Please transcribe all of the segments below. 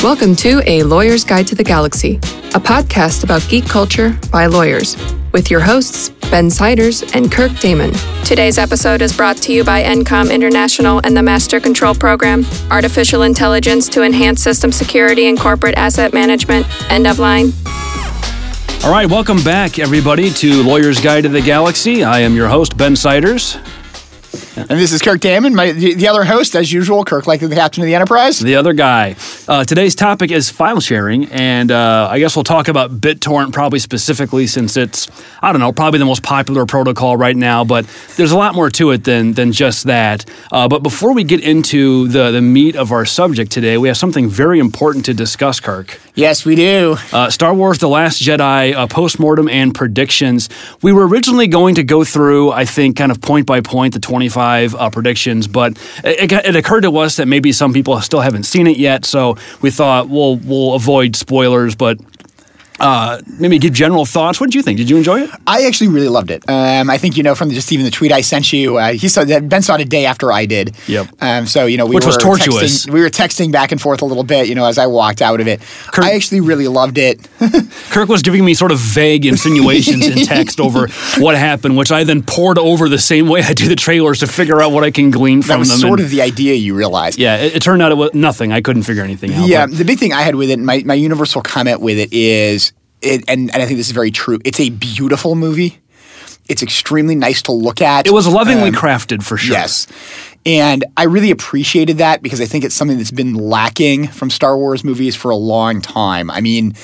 Welcome to A Lawyer's Guide to the Galaxy, a podcast about geek culture by lawyers, with your hosts, Ben Siders and Kirk Damon. Today's episode is brought to you by ENCOM International and the Master Control Program, Artificial Intelligence to Enhance System Security and Corporate Asset Management. End of line. All right, welcome back, everybody, to Lawyer's Guide to the Galaxy. I am your host, Ben Siders. And this is Kirk Damon, my, the, the other host, as usual, Kirk, like the captain of the Enterprise. The other guy. Uh, today's topic is file sharing, and uh, I guess we'll talk about BitTorrent probably specifically since it's, I don't know, probably the most popular protocol right now, but there's a lot more to it than, than just that. Uh, but before we get into the, the meat of our subject today, we have something very important to discuss, Kirk. Yes, we do. Uh, Star Wars The Last Jedi, uh, postmortem and predictions. We were originally going to go through, I think, kind of point by point, the 25 uh, predictions, but it, it, occurred to us that maybe some people still haven't seen it yet, so we thought we'll, we'll avoid spoilers, but uh, maybe give general thoughts. What did you think? Did you enjoy it? I actually really loved it. Um, I think you know from just even the tweet I sent you. Uh, he saw that Ben saw it a day after I did. Yep. Um, so you know we which were was tortuous. Texting, we were texting back and forth a little bit. You know as I walked out of it. Kirk, I actually really loved it. Kirk was giving me sort of vague insinuations in text over what happened, which I then poured over the same way I do the trailers to figure out what I can glean from that was them. Sort and, of the idea you realized. Yeah, it, it, turned out it was nothing. I couldn't figure anything out. Yeah, the big thing I had with it, my my universal comment with it is it, and, and I think this is very true. It's a beautiful movie. It's extremely nice to look at. It was lovingly um, crafted for sure. Yes. And I really appreciated that because I think it's something that's been lacking from Star Wars movies for a long time. I mean,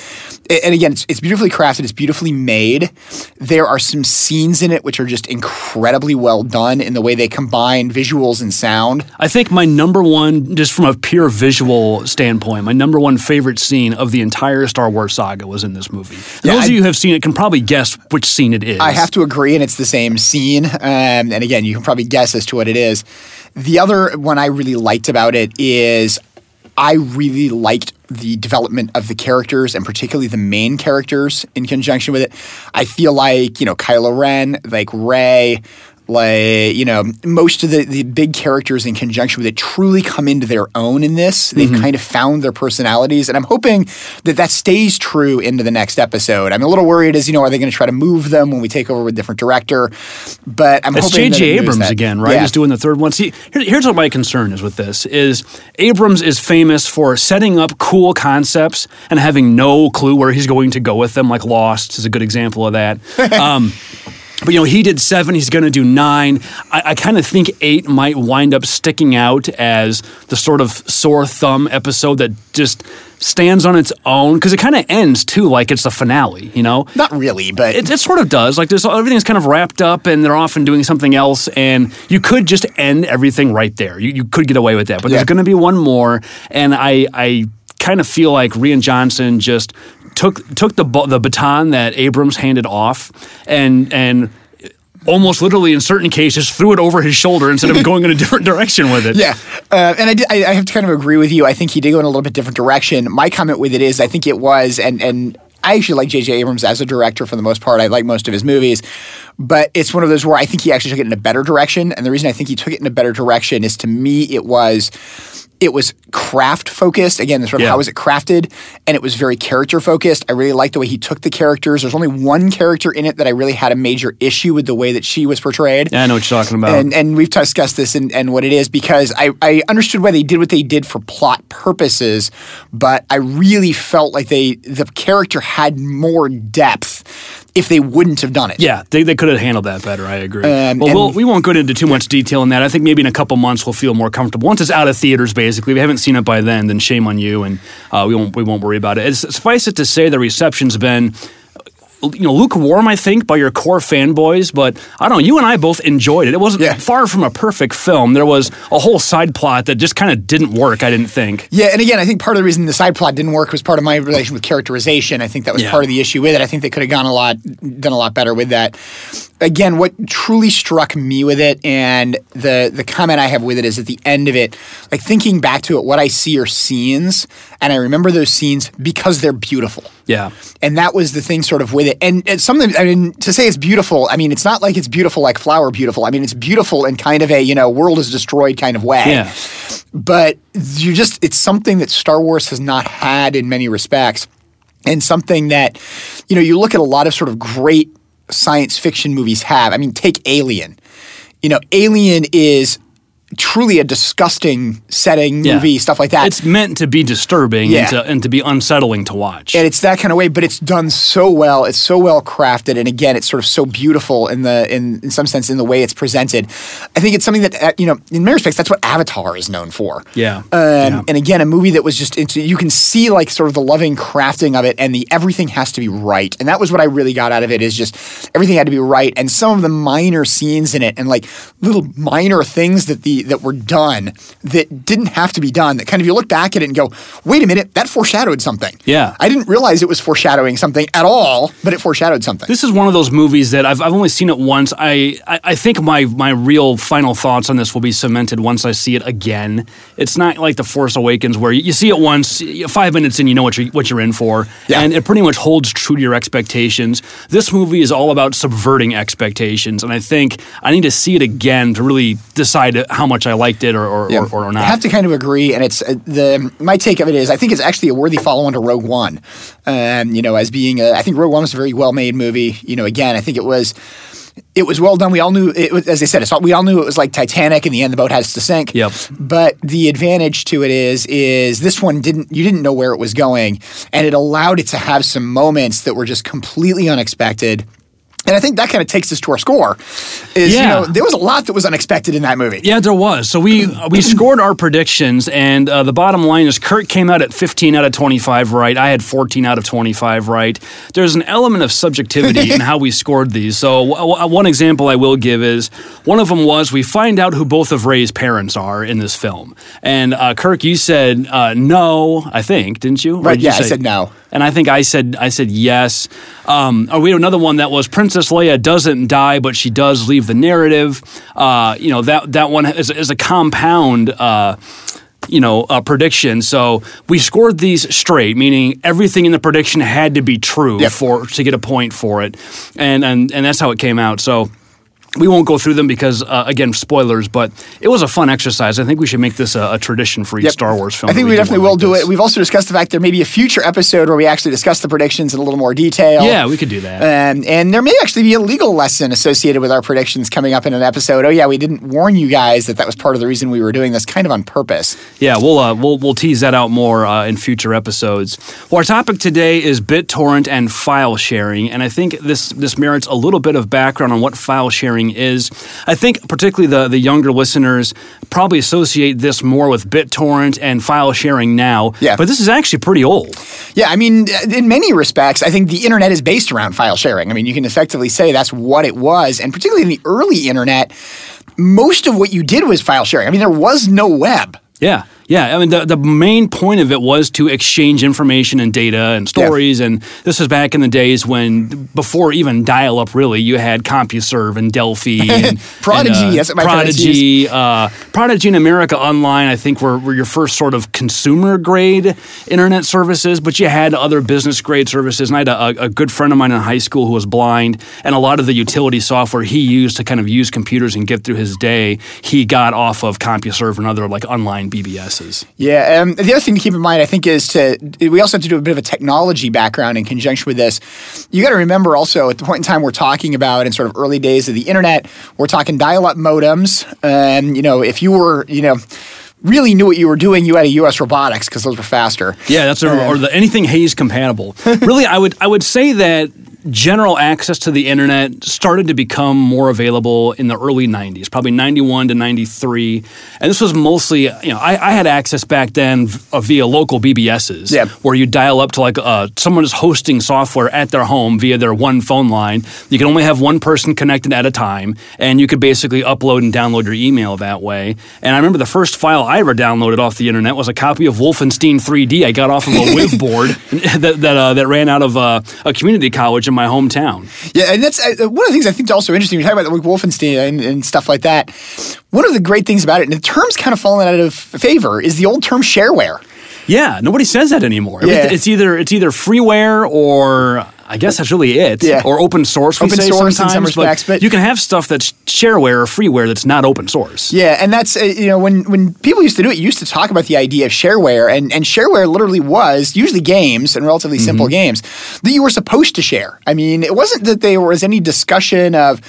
and again, it's, it's beautifully crafted, it's beautifully made. There are some scenes in it which are just incredibly well done in the way they combine visuals and sound. I think my number one, just from a pure visual standpoint, my number one favorite scene of the entire Star Wars saga was in this movie. Yeah, Those I, of you who have seen it can probably guess which scene it is. I have to agree, and it's the same scene. Um, and again, you can probably guess as to what it is. The other one I really liked about it is I really liked the development of the characters and particularly the main characters in conjunction with it. I feel like, you know, Kylo Ren, like Rey, like you know most of the, the big characters in conjunction with it truly come into their own in this. They've mm-hmm. kind of found their personalities and i'm hoping that that stays true into the next episode. I'm a little worried as you know are they going to try to move them when we take over with a different director? But i'm it's hoping jj abrams again right? Yeah. he's doing the third one. See here, here's what my concern is with this is abrams is famous for setting up cool concepts and having no clue where he's going to go with them like lost is a good example of that. Um, but you know, he did seven. He's going to do nine. I, I kind of think eight might wind up sticking out as the sort of sore thumb episode that just stands on its own because it kind of ends too like it's a finale. You know, not really, but it, it sort of does. Like there's everything's kind of wrapped up, and they're off and doing something else, and you could just end everything right there. You, you could get away with that, but yeah. there's going to be one more, and I I kind of feel like Rian Johnson just took took the the baton that Abrams handed off and and almost literally in certain cases threw it over his shoulder instead of going in a different direction with it. Yeah, uh, and I, did, I, I have to kind of agree with you. I think he did go in a little bit different direction. My comment with it is, I think it was, and and I actually like J.J. Abrams as a director for the most part. I like most of his movies, but it's one of those where I think he actually took it in a better direction. And the reason I think he took it in a better direction is to me, it was it was craft focused. Again, sort of yeah. how was it crafted, and it was very character focused. I really liked the way he took the characters. There's only one character in it that I really had a major issue with the way that she was portrayed. Yeah, I know what you're talking about. And, and we've discussed this and, and what it is because I, I understood why they did what they did for plot purposes, but I really felt like they the character had more depth if they wouldn't have done it. Yeah, they, they could have handled that better. I agree. Um, well, we'll, we won't go into too much detail in that. I think maybe in a couple months we'll feel more comfortable. Once it's out of theaters, basically, we haven't seen it by then. Then shame on you, and uh, we won't we won't worry about it. It's, suffice it to say, the reception's been you know lukewarm, I think, by your core fanboys. But I don't know. You and I both enjoyed it. It wasn't yeah. far from a perfect film. There was a whole side plot that just kind of didn't work. I didn't think. Yeah, and again, I think part of the reason the side plot didn't work was part of my relation with characterization. I think that was yeah. part of the issue with it. I think they could have gone a lot, done a lot better with that. Again, what truly struck me with it, and the the comment I have with it is at the end of it, like thinking back to it, what I see are scenes, and I remember those scenes because they're beautiful. Yeah. And that was the thing, sort of with it. And it's something. I mean, to say it's beautiful, I mean, it's not like it's beautiful like flower beautiful. I mean, it's beautiful in kind of a you know world is destroyed kind of way. Yeah. But you just, it's something that Star Wars has not had in many respects, and something that, you know, you look at a lot of sort of great science fiction movies have. I mean, take Alien. You know, Alien is truly a disgusting setting, Yeah. movie, stuff like that. It's meant to be disturbing Yeah. and, to, and to be unsettling to watch. and it's that kind of way, but it's done so well. It's so well crafted, and again, it's sort of so beautiful in the in, in some sense in the way it's presented. I think it's something that uh, you know, in many respects, that's what Avatar is known for. Yeah. Um, Yeah. And again, a movie that was just into, you can see like sort of the loving crafting of it, and the everything has to be right, and that was what I really got out of it. Is just everything had to be right, and some of the minor scenes in it, and like little minor things that the that were done that didn't have to be done. That kind of you look back at it and go, wait a minute, that foreshadowed something. Yeah. I didn't realize it was foreshadowing something at all, but it foreshadowed something. This is one of those movies that I've, I've only seen it once. I, I, I think my, my real final thoughts on this will be cemented once I see it again. It's not like The Force Awakens where you, you see it once, five minutes in, you know what you're, what you're in for. Yeah. And it pretty much holds true to your expectations. This movie is all about subverting expectations. And I think I need to see it again to really decide how much I liked it or, or, or, or not. I have to kind of agree, and it's uh, the my take of it is I think it's actually a worthy follow-on to Rogue One. Um, you know, as being a, I think Rogue One was a very well-made movie. You know, again, I think it was. It was well done. We all knew, it was, as I said, it's all, we all knew it was like Titanic. In the end, the boat has to sink. Yep. But the advantage to it is, is this one didn't. You didn't know where it was going, and it allowed it to have some moments that were just completely unexpected. And I think that kind of takes us to our score. Is you know there was a lot that was unexpected in that movie. Yeah, there was. So we we scored our predictions, and uh, the bottom line is Kirk came out at 15 out of 25 right. I had 14 out of 25 right. There's an element of subjectivity in how we scored these. So w- w- one example I will give is one of them was we find out who both of Rey's parents are in this film, and uh, Kirk, you said uh, no, I think, didn't you? Right, did you yeah, I said no. And I think I said I said yes. Um, or we had another one that was Princess Leia doesn't die, but she does leave the narrative. Uh, you know that that one is, is a compound. Uh, you know, uh, prediction. So we scored these straight, meaning everything in the prediction had to be true Yep. for to get a point for it, and and and that's how it came out. So. We won't go through them because, uh, again, spoilers. But it was a fun exercise. I think we should make this a, a tradition for each Yep. Star Wars film. I think we definitely will like do this. it. We've also discussed the fact there may be a future episode where we actually discuss the predictions in a little more detail. Yeah, we could do that. Um, and there may actually be a legal lesson associated with our predictions coming up in an episode. Oh yeah, we didn't warn you guys that that was part of the reason we were doing this, kind of on purpose. Yeah, we'll uh, we'll we'll tease that out more uh, in future episodes. Well, our topic today is BitTorrent and file sharing, and I think this this merits a little bit of background on what file sharing is. I think particularly the the younger listeners probably associate this more with BitTorrent and file sharing now. Yeah. but this is actually pretty old. Yeah, I mean, in many respects, I think the internet is based around file sharing. I mean, you can effectively say that's what it was, and particularly in the early internet, most of what you did was file sharing. I mean, there was no web. Yeah. Yeah, I mean the, the main point of it was to exchange information and data and stories, and this was back in the days when before even dial-up, really, you had CompuServe and Delphi and Prodigy, and, uh, what Prodigy, uh, Prodigy and America Online. I think were, were your first sort of consumer grade internet services, but you had other business grade services. And I had a, a good friend of mine in high school who was blind, and a lot of the utility software he used to kind of use computers and get through his day, he got off of CompuServe and other like online Yeah. Um, the other thing to keep in mind, I think, is to we also have to do a bit of a technology background in conjunction with this. You got to remember also at the point in time we're talking about in sort of early days of the internet, we're talking dial-up modems. Um, you know, if you were, you know. Really knew what you were doing. You had a U.S. Robotics because those were faster. Yeah, that's a, or the, anything Hayes compatible. really, I would I would say that general access to the internet started to become more available in the early 90s, probably 91 to 93. And this was mostly, you know, I, I had access back then v- uh, via local BBSs Yeah. where you dial up to like uh, someone is hosting software at their home via their one phone line. You can only have one person connected at a time, and you could basically upload and download your email that way. And I remember the first file I ever downloaded off the internet was a copy of Wolfenstein 3D I got off of a Wiv board that that, uh, that ran out of uh, a community college in my hometown. Yeah, and that's uh, one of the things I think is also interesting. We talk about like Wolfenstein and, and, stuff like that. One of the great things about it, and the term's kind of fallen out of favor, is the old term shareware. Yeah, nobody says that anymore. Yeah. It's either it's either freeware or I guess that's really it. Yeah. Or open source. We Open say source in sometimes, some respects, but- you can have stuff that's shareware or freeware that's not open source. Yeah, and that's uh, you know when when people used to do it, you used to talk about the idea of shareware, and and shareware literally was usually games and relatively Mm-hmm. simple games that you were supposed to share. I mean, it wasn't that there was any discussion of,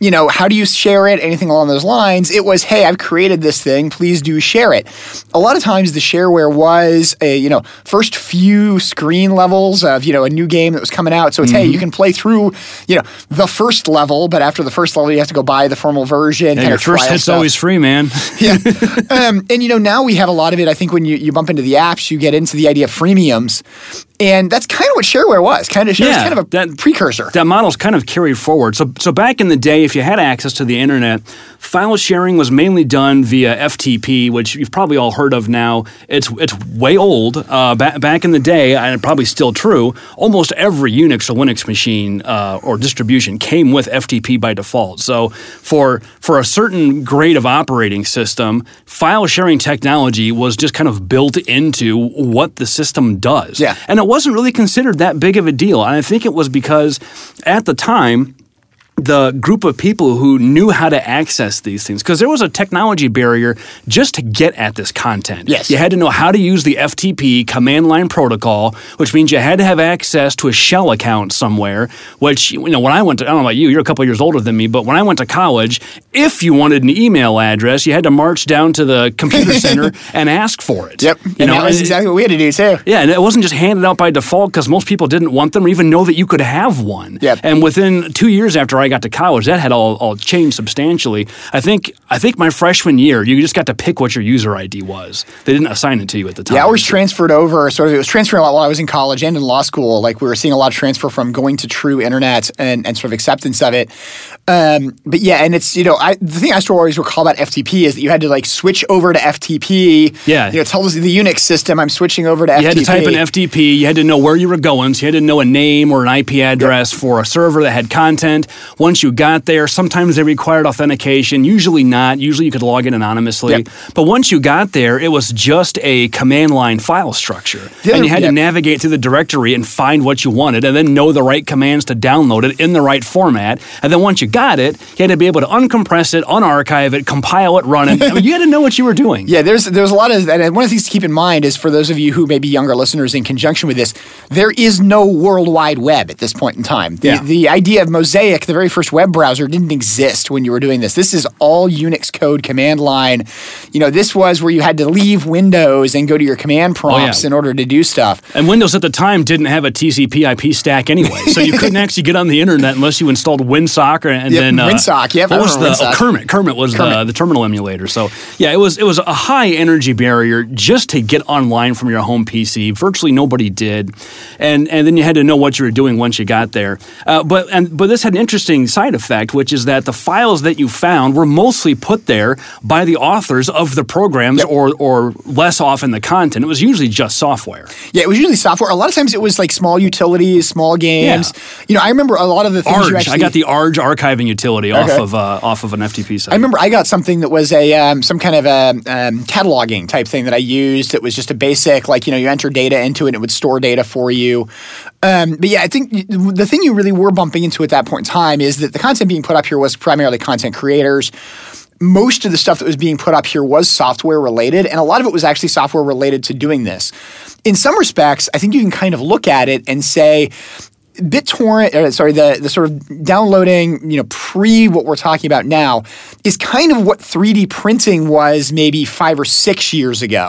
you know, how do you share it, anything along those lines. It was, hey, I've created this thing, please do share it. A lot of times, the shareware was a you know first few screen levels of you know a new game that was coming out. So it's hey, you can play through you know the first level, but after the first level, you have to go buy the formal version. And kind your first hit's stuff always free, man. yeah. Um, and you know, now we have a lot of it. I think when you, you bump into the apps, you get into the idea of freemiums. And that's kind of what shareware was. Kind of, Yeah, kind of a that- precursor. that model's kind of carried forward. So, so back in the day, if you had access to the internet, file sharing was mainly done via FTP, which you've probably all heard of now. It's it's way old. Uh, ba- back in the day, and probably still true. Almost every Unix or Linux machine uh, or distribution came with FTP by default. So, for for a certain grade of operating system, file sharing technology was just kind of built into what the system does. Yeah. And it wasn't really considered that big of a deal. And I think it was because at the time, the group of people who knew how to access these things because there was a technology barrier just to get at this content. Yes. You had to know how to use the FTP command line protocol, which means you had to have access to a shell account somewhere, which you know when I went to I don't know about you, you're a couple years older than me, but when I went to college, if you wanted an email address, you had to march down to the computer center and ask for it. Yep. You and know, that was exactly what we had to do too. yeah, and it wasn't just handed out by default because most people didn't want them or even know that you could have one. Yep. And within two years after I got to college, that had all, all changed substantially. I think I think my freshman year, you just got to pick what your user ID was. They didn't assign it to you at the time. Yeah, ours transferred over. Sort of, it was transferring a lot while I was in college and in law school. Like we were seeing a lot of transfer from going to true internet and, and sort of acceptance of it. Um, but yeah, and it's you know I, the thing I still always recall about FTP is that you had to like switch over to FTP. Yeah. you know, tell us the Unix system. I'm switching over to FTP. You had to type in FTP. You had to know where you were going. So you had to know a name or an IP address for a server that had content. Once you got there, sometimes they required authentication. Usually not. Usually you could log in anonymously. Yep. But once you got there, it was just a command line file structure, other- and you had yep. to navigate through the directory and find what you wanted, and then know the right commands to download it in the right format. And then once you got it, you had to be able to uncompress it, unarchive it, compile it, run it. I mean, you had to know what you were doing. Yeah, there's there's a lot of and one of the things to keep in mind is for those of you who may be younger listeners in conjunction with this, there is no World Wide Web at this point in time. The, Yeah. the idea of Mosaic, the very first web browser, didn't exist when you were doing this. This is all Unix code command line. You know, this was where you had to leave Windows and go to your command prompts in order to do stuff. And Windows at the time didn't have a TCP IP stack anyway, so you couldn't actually get on the internet unless you installed WinSock or, and Yep, then uh, WinSock, yep, what was the oh. Kermit? Kermit was The, the terminal emulator. So yeah, it was it was a high energy barrier just to get online from your home PC. Virtually nobody did, and and then you had to know what you were doing once you got there. Uh, but and but this had an interesting side effect, which is that the files that you found were mostly put there by the authors of the programs, Yep. or or less often the content. It was usually just software. Yeah, it was usually software. A lot of times it was like small utilities, small games. You know, I remember a lot of the things you actually I got the ARJ archiving utility off of uh, off of an FTP site. I remember I got something that was a um, some kind of a um, cataloging type thing that I used. It was just a basic, like you know, you enter data into it, and it would store data for you. Um, but yeah, I think the thing you really were bumping into at that point in time is that the content being put up here was primarily content creators. Most of the stuff that was being put up here was software related, and a lot of it was actually software related to doing this. In some respects, I think you can kind of look at it and say, BitTorrent, uh, sorry, the, the sort of downloading, you know, pre what we're talking about now is kind of what 3D printing was maybe five or six years ago.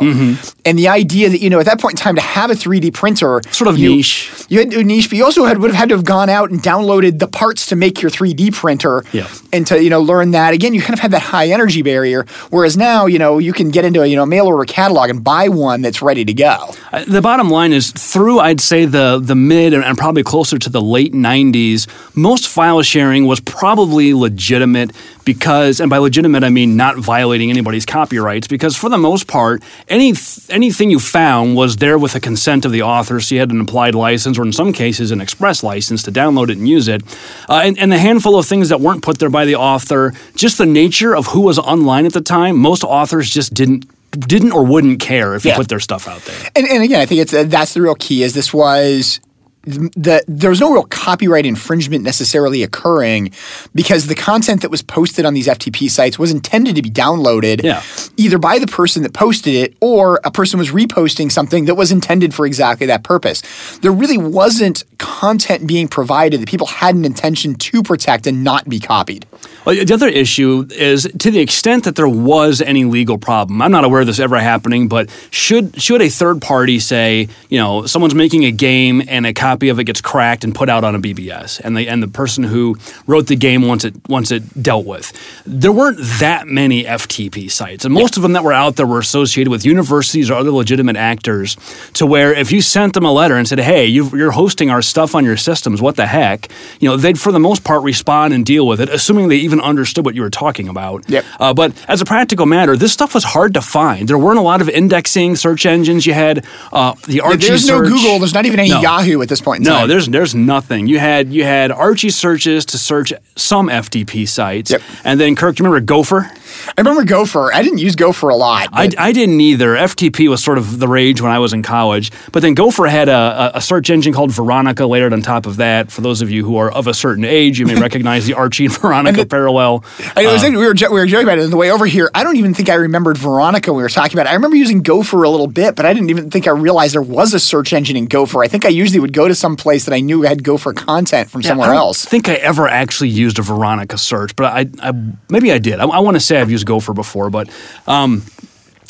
And the idea that, you know, at that point in time to have a 3D printer. Sort of you- niche. You had to niche, but you also had, would have had to have gone out and downloaded the parts to make your 3D printer Yeah. and to, you know, learn that. Again, you kind of had that high energy barrier. Whereas now, you know, you can get into a, you know, mail order catalog and buy one that's ready to go. Uh, the bottom line is through I'd say the the mid and, and probably closer closer to the late 90s, most file sharing was probably legitimate because, and by legitimate I mean not violating anybody's copyrights, because for the most part, any anything you found was there with the consent of the author, so you had an implied license, or in some cases an express license to download it and use it. Uh, and, and the handful of things that weren't put there by the author, just the nature of who was online at the time, most authors just didn't didn't or wouldn't care if you put their stuff out there. And, and again, I think it's uh, that's the real key. Is this was there was no real copyright infringement necessarily occurring because the content that was posted on these FTP sites was intended to be downloaded yeah. either by the person that posted it or a person was reposting something that was intended for exactly that purpose. There really wasn't content being provided that people had an intention to protect and not be copied. Well, the other issue is to the extent that there was any legal problem. I'm not aware of this ever happening, but should should a third party say, you know, someone's making a game and a copy of it gets cracked and put out on a BBS, and the and the person who wrote the game wants it wants it dealt with. There weren't that many FTP sites, and most yeah. of them that were out there were associated with universities or other legitimate actors. To where if you sent them a letter and said, "Hey, you're hosting our stuff on your systems, what the heck?" You know, they'd for the most part respond and deal with it, assuming they even even understood what you were talking about. Yep. Uh, but as a practical matter, this stuff was hard to find. There weren't a lot of indexing search engines. You had uh, the Archie. There's search. no Google. There's not even any no. Yahoo at this point. no, time. there's there's nothing. You had you had Archie searches to search some FTP sites, yep. and then Kirk. Do you remember Gopher? I remember Gopher. I didn't use Gopher a lot. I, I didn't either. FTP was sort of the rage when I was in college. But then Gopher had a, a search engine called Veronica layered on top of that. For those of you who are of a certain age, you may recognize the Archie and Veronica and the, parallel. I was uh, we, were, we were joking about it on the way over here. I don't even think I remembered Veronica when we were talking about it. I remember using Gopher a little bit, but I didn't even think I realized there was a search engine in Gopher. I think I usually would go to some place that I knew had Gopher content from yeah, somewhere I else. I think I ever actually used a Veronica search, but I, I maybe I did. I, I want to say I've used Gopher before but um,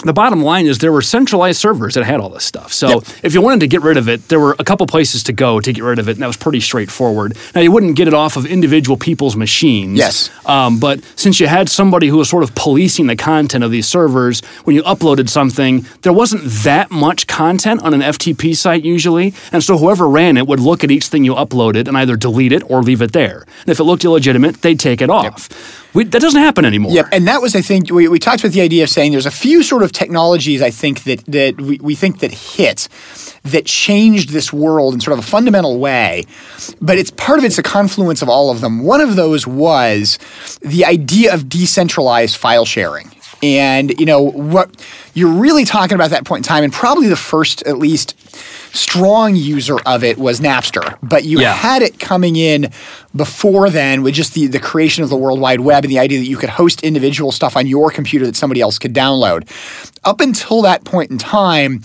the bottom line is there were centralized servers that had all this stuff. So yep. if you wanted to get rid of it, there were a couple places to go to get rid of it, and that was pretty straightforward. Now you wouldn't get it off of individual people's machines. Yes. Um, but since you had somebody who was sort of policing the content of these servers, when you uploaded something, there wasn't that much content on an FTP site usually, and so whoever ran it would look at each thing you uploaded and either delete it or leave it there. And if it looked illegitimate, they'd take it off. Yep. We, that doesn't happen anymore. Yep, and that was, I think, we, we talked about the idea of saying there's a few sort of technologies I think that that we, we think that hit that changed this world in sort of a fundamental way, but it's part of it's a confluence of all of them. One of those was the idea of decentralized file sharing. And you know what you're really talking about at that point in time, and probably the first, at least, strong user of it was Napster. But you yeah. had it coming in before then with just the, the creation of the World Wide Web and the idea that you could host individual stuff on your computer that somebody else could download. Up until that point in time,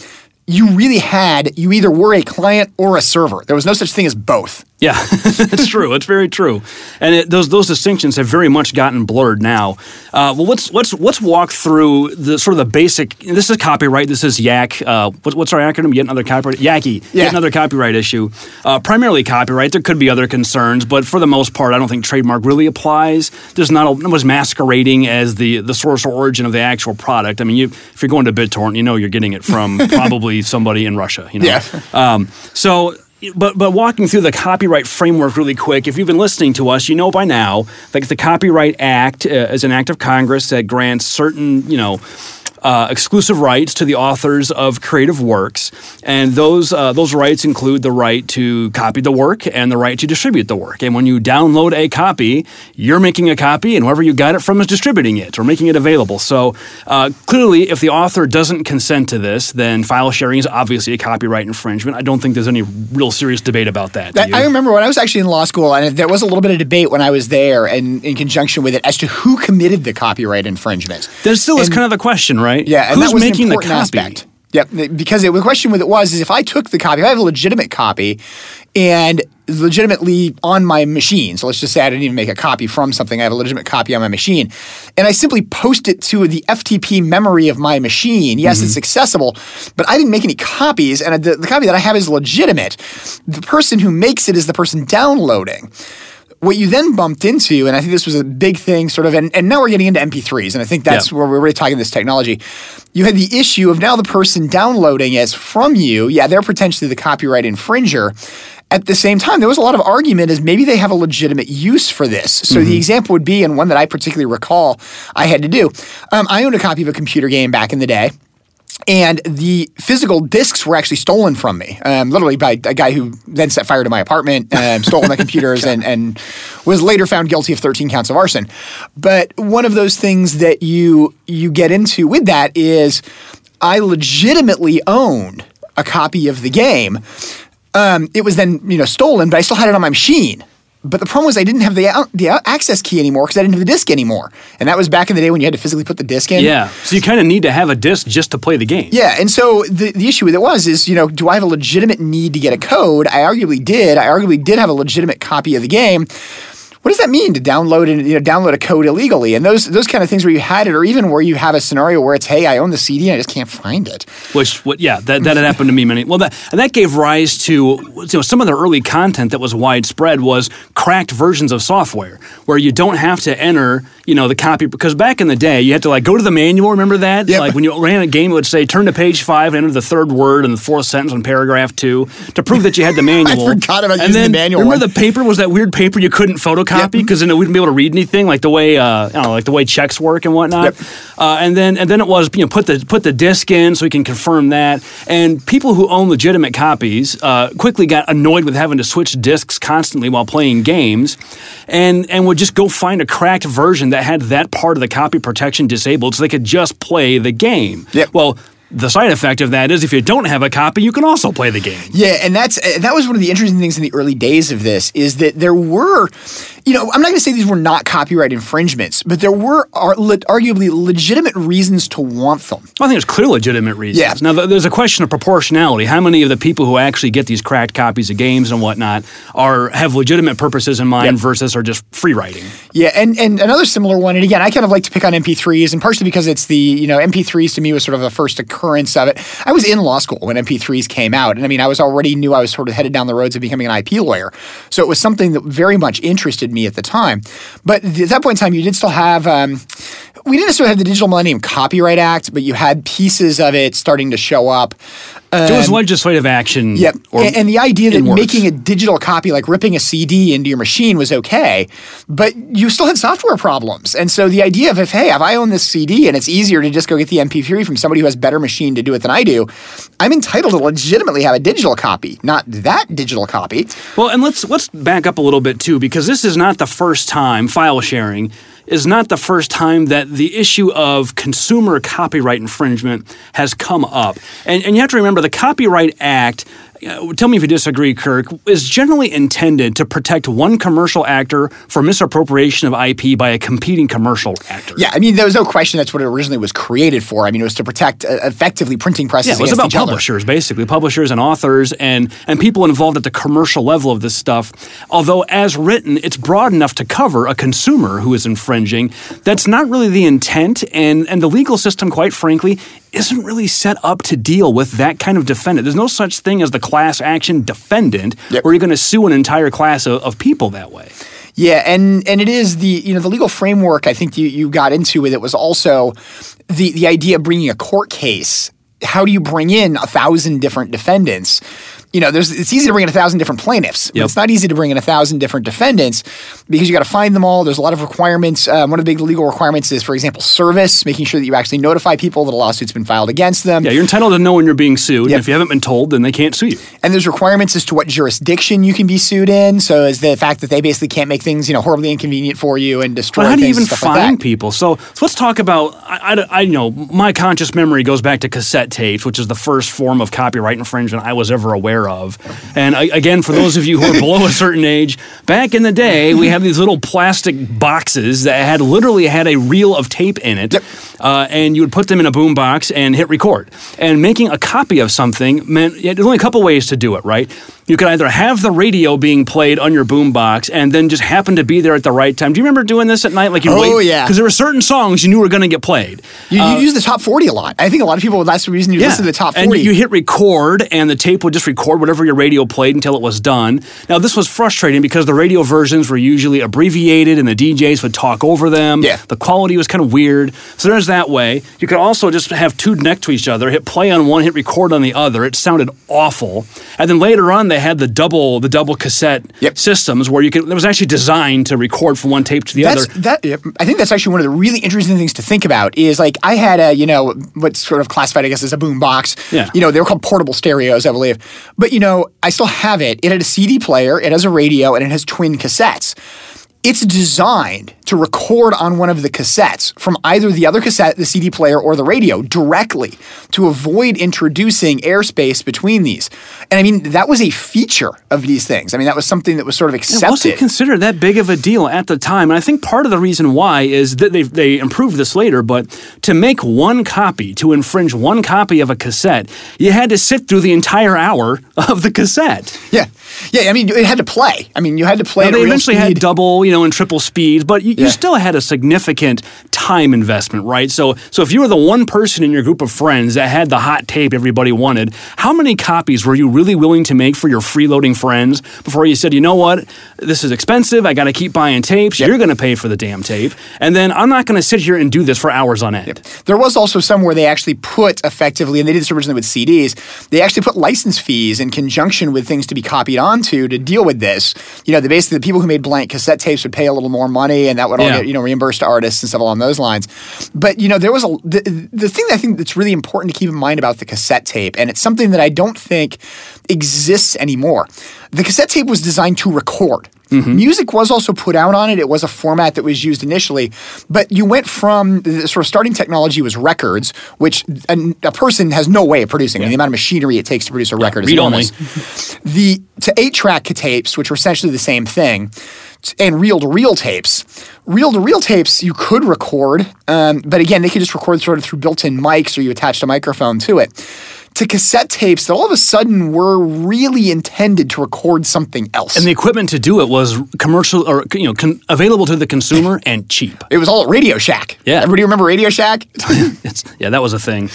you really had, you either were a client or a server. There was no such thing as both. Yeah, it's true. It's very true, and it, those those distinctions have very much gotten blurred now. Uh, well, let's let's let's walk through the sort of the basic. This is copyright. This is YAC. Uh, what, what's our acronym? Yet another copyright. YACI. Yeah. Yet another copyright issue. Uh, primarily copyright. There could be other concerns, but for the most part, I don't think trademark really applies. There's not a, was masquerading as the the source or origin of the actual product. I mean, you, if you're going to BitTorrent, you know you're getting it from probably somebody in Russia. You know. Yeah. Um, so but but walking through the copyright framework really quick, if you've been listening to us, you know by now, that the Copyright Act uh, is an act of Congress that grants certain, you know, uh, exclusive rights to the authors of creative works, and those uh, those rights include the right to copy the work and the right to distribute the work. And when you download a copy, you're making a copy, and whoever you got it from is distributing it or making it available. So uh, clearly, if the author doesn't consent to this, then file sharing is obviously a copyright infringement. I don't think there's any real serious debate about that. that I remember when I was actually in law school, and there was a little bit of debate when I was there, and in conjunction with it, as to who committed the copyright infringement. There still and, is kind of the question, right? Right? Yeah, and Who's that was making the copy? aspect. Yep, because it, the question with it was is if I took the copy, if I have a legitimate copy, and legitimately on my machine. So let's just say I didn't even make a copy from something. I have a legitimate copy on my machine. And I simply post it to the FTP memory of my machine. Yes, mm-hmm. it's accessible, but I didn't make any copies. And the, the copy that I have is legitimate. The person who makes it is the person downloading what you then bumped into, and I think this was a big thing, sort of, and, and now we're getting into MP3s, and I think that's yeah. where we're really talking this technology. You had the issue of now the person downloading it from you, yeah, they're potentially the copyright infringer. At the same time, there was a lot of argument as maybe they have a legitimate use for this. So Mm-hmm. the example would be, and one that I particularly recall I had to do. Um, I owned a copy of a computer game back in the day. And the physical discs were actually stolen from me, um, literally by a guy who then set fire to my apartment, um, stole my computers, and, and was later found guilty of 13 counts of arson. But one of those things that you you get into with that is, I legitimately owned a copy of the game. Um, it was then you know stolen, but I still had it on my machine. But the problem was I didn't have the out- the out- access key anymore because I didn't have the disc anymore, and that was back in the day when you had to physically put the disc in. Yeah. So you kind of need to have a disc just to play the game. Yeah, and so the, the issue with it was is, you know, do I have a legitimate need to get a code? I arguably did. I arguably did have a legitimate copy of the game. What does that mean to download and you know download a code illegally? And those those kind of things where you had it, or even where you have a scenario where it's, hey, I own the CD and I just can't find it. Which, what, yeah, that, that had happened to me many. Well, that that gave rise to you know, some of the early content that was widespread was cracked versions of software where you don't have to enter, you know, the copy because back in the day you had to like go to the manual. Remember that? Yep. Like when you ran a game, it would say turn to page five, enter the third word and the fourth sentence on paragraph two to prove that you had the manual. I forgot about and using the manual Remember one. the paper was that weird paper you couldn't photocopy because then we wouldn't be able to read anything like the way uh, I don't know, like the way checks work and whatnot. Yep. Uh, and then and then it was you know put the put the disc in so we can confirm that. And people who own legitimate copies uh, quickly got annoyed with having to switch discs constantly while playing games, and and would just go find a cracked version that had that part of the copy protection disabled so they could just play the game. Yep. Well. The side effect of that is if you don't have a copy, you can also play the game. Yeah, and that's that was one of the interesting things in the early days of this is that there were, you know, I'm not going to say these were not copyright infringements, but there were ar- le- arguably legitimate reasons to want them. I think there's clear legitimate reasons. Yeah. Now, th- there's a question of proportionality. How many of the people who actually get these cracked copies of games and whatnot are have legitimate purposes in mind Yep. versus are just free riding? Yeah, and, and another similar one, and again, I kind of like to pick on MP3s, and partially because it's the, you know, MP3s to me was sort of the first occurrence of it. I was in law school when MP3s came out, and I mean, I was already knew I was sort of headed down the roads of becoming an IP lawyer. So it was something that very much interested me at the time. But at that point in time, you did still have, um, we didn't necessarily have the Digital Millennium Copyright Act, but you had pieces of it starting to show up. there was legislative action. Yep. and, and the idea that making a digital copy, like ripping a CD into your machine, was okay, but you still had software problems. And so the idea of if, hey, if I own this CD and it's easier to just go get the MP3 from somebody who has better machine to do it than I do, I'm entitled to legitimately have a digital copy, not that digital copy. Well, and let's let's back up a little bit too, because this is not the first time file sharing is not the first time that the issue of consumer copyright infringement has come up. And, and you have to remember the Copyright Act. Uh, Tell me if you disagree, Kirk. Is generally intended to protect one commercial actor for misappropriation of IP by a competing commercial actor. Yeah, I mean, there was no question that's what it originally was created for. I mean, it was to protect uh, effectively printing presses Yeah, it was about each other. publishers, basically publishers and authors and and people involved at the commercial level of this stuff. Although, as written, it's broad enough to cover a consumer who is infringing. That's not really the intent, and and the legal system, quite frankly, isn't really set up to deal with that kind of defendant. There's no such thing as the class action defendant, Yep. where you're going to sue an entire class of, of people that way. Yeah, and and it is the you know the legal framework I think you you got into with it was also the the idea of bringing a court case. How do you bring in a thousand different defendants? You know, there's it's easy to bring in a thousand different plaintiffs. Yep. It's not easy to bring in a thousand different defendants because you got to find them all. There's a lot of requirements. Um, one of the big legal requirements is, for example, service, making sure that you actually notify people that a lawsuit's been filed against them. Yeah, you're entitled to know when you're being sued. Yep. And if you haven't been told, then they can't sue you. And there's requirements as to what jurisdiction you can be sued in. So is the fact that they basically can't make things, you know, horribly inconvenient for you and destroy But how do you even stuff like find people? So, so let's talk about. I, I, I know my conscious memory goes back to cassette tapes, which is the first form of copyright infringement I was ever aware of. And again, for those of you who are below a certain age, back in the day, we had these little plastic boxes that had literally had a reel of tape in it, Yep. uh, and you would put them in a boom box and hit record. And making a copy of something meant there's only a couple ways to do it, right? You could either have the radio being played on your boombox and then just happen to be there at the right time. Do you remember doing this at night? Like you Oh, wait, yeah. because there were certain songs you knew were going to get played. You, you uh, use the top 40 a lot. I think a lot of people, that's the reason you listen to the top 40. And you hit record, and the tape would just record whatever your radio played until it was done. Now, this was frustrating because the radio versions were usually abbreviated, and the DJs would talk over them. Yeah. The quality was kind of weird. So there's that way. You could also just have two next to each other, hit play on one, hit record on the other. It sounded awful. And then later on, they had the double the double cassette Yep. systems where you could. It was actually designed to record from one tape to the That's other. that. yep. I think that's actually one of the really interesting things to think about. Is like I had a you know what's sort of classified I guess as a boom box. Yeah. You know they were called portable stereos, I believe. But you know I still have it. It had a CD player, it has a radio, and it has twin cassettes. It's designed to record on one of the cassettes from either the other cassette, the CD player, or the radio directly to avoid introducing airspace between these. And I mean, that was a feature of these things. I mean, that was something that was sort of accepted. It wasn't considered that big of a deal at the time, and I think part of the reason why is that they they improved this later. But to make one copy, to infringe one copy of a cassette, you had to sit through the entire hour of the cassette. Yeah, yeah. I mean, it had to play. I mean, you had to play. Now, they eventually had speed. double, you know, and triple speeds, but you, Yeah. you still had a significant time investment, right? So, so if you were the one person in your group of friends that had the hot tape everybody wanted, how many copies were you really willing to make for your freeloading friends before you said, you know what, this is expensive, I got to keep buying tapes, you're going to pay for the damn tape, and then I'm not going to sit here and do this for hours on end. There was also some where they actually put effectively, and they did this originally with CDs. They actually put license fees in conjunction with things to be copied onto to deal with this. You know, the basically the people who made blank cassette tapes would pay a little more money, and that would all Yeah. get you know reimbursed to artists and stuff along those lines. But you know, there was a the, the thing that I think that's really important to keep in mind about the cassette tape, and it's something that I don't think exists anymore. The cassette tape was designed to record. Mm-hmm. Music was also put out on it. It was a format that was used initially, but you went from the sort of starting technology was records, which a, a person has no way of producing. I mean, the amount of machinery it takes to produce a record is enormous. the to eight track tapes, which were essentially the same thing, and reel to reel tapes. Reel to reel tapes you could record, um, but again, they could just record sort of through built in mics or you attached a microphone to it. To cassette tapes that all of a sudden were really intended to record something else. And the equipment to do it was commercial or you know con- available to the consumer and cheap. it was all at Radio Shack. Yeah. Everybody remember Radio Shack? Yeah, that was a thing.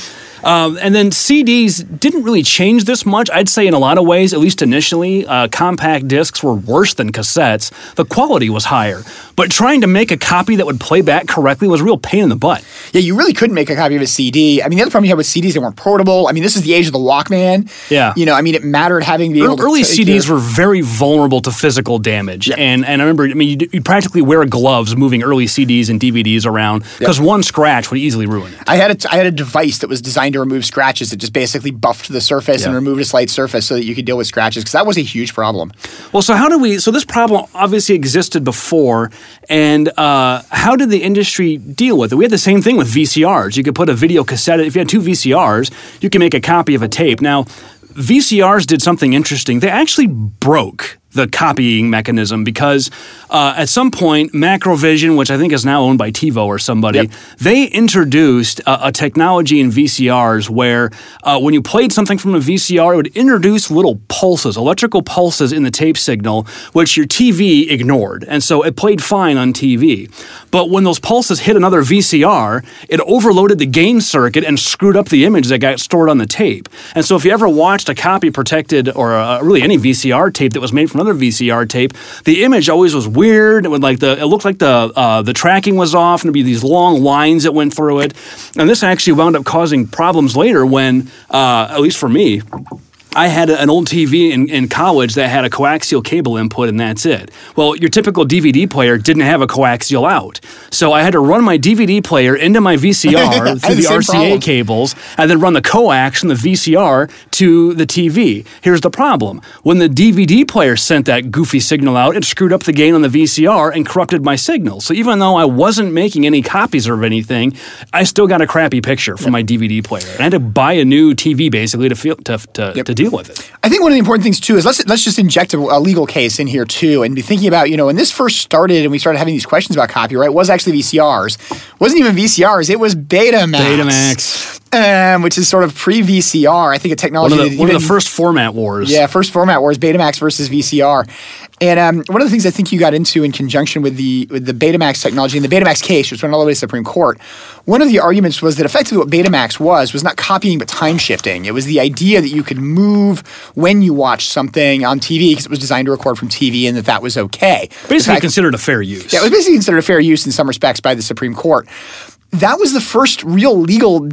Um, and then CDs didn't really change this much. I'd say in a lot of ways, at least initially, uh, compact discs were worse than cassettes. The quality was higher, but trying to make a copy that would play back correctly was a real pain in the butt. Yeah, you really couldn't make a copy of a CD. I mean, the other problem you had with CDs, they weren't portable. I mean, this is the age of the Walkman. Yeah. You know, I mean, it mattered having the Early CDs your- were very vulnerable to physical damage, and and I remember, I mean, you'd, you'd practically wear gloves moving early CDs and DVDs around because one scratch would easily ruin it. I had a, I had a device that was designed to remove scratches that just basically buffed the surface and removed a slight surface so that you could deal with scratches because that was a huge problem. Well, so how do we? So this problem obviously existed before, and uh, how did the industry deal with it? We had the same thing with VCRs. You could put a video cassette. If you had two VCRs, you can make a copy of a tape. Now, VCRs did something interesting. They actually broke the copying mechanism because uh, at some point Macrovision, which I think is now owned by TiVo or somebody, Yep. they introduced a, a technology in VCRs where uh, when you played something from a VCR, it would introduce little pulses, electrical pulses in the tape signal, which your TV ignored. And so it played fine on TV. But when those pulses hit another VCR, it overloaded the gain circuit and screwed up the image that got stored on the tape. And so if you ever watched a copy protected or uh, really any VCR tape that was made from another VCR tape, the image always was weird. It would like the it looked like the uh, the tracking was off, and there'd be these long lines that went through it. And this actually wound up causing problems later when, uh, at least for me, I had an old TV in, in college that had a coaxial cable input, and that's it. Well, your typical DVD player didn't have a coaxial out. So I had to run my DVD player into my VCR through the the RCA problem. cables, and then run the coax from the VCR to the TV. Here's the problem. When the DVD player sent that goofy signal out, it screwed up the gain on the VCR and corrupted my signal. So even though I wasn't making any copies of anything, I still got a crappy picture from my DVD player. And I had to buy a new TV basically to feel to, to, to deal with it. I think one of the important things too is let's let's just inject a, a legal case in here too, and be thinking about you know when this first started and we started having these questions about copyright was actually VCRs. Wasn't even VCRs. It was Betamax. Betamax. um, which is sort of pre VCR. I think a technology One of the, one of the first format wars. Yeah, first format wars, Betamax versus VCR. And um, one of the things I think you got into in conjunction with the with the Betamax technology and the Betamax case, which went all the way to the Supreme Court, one of the arguments was that effectively what Betamax was was not copying but time shifting. It was the idea that you could move when you watched something on TV because it was designed to record from TV and that that was okay. Basically fact- considered a fair use. yeah, it was basically considered a fair use in some respects by the Supreme Court. That was the first real legal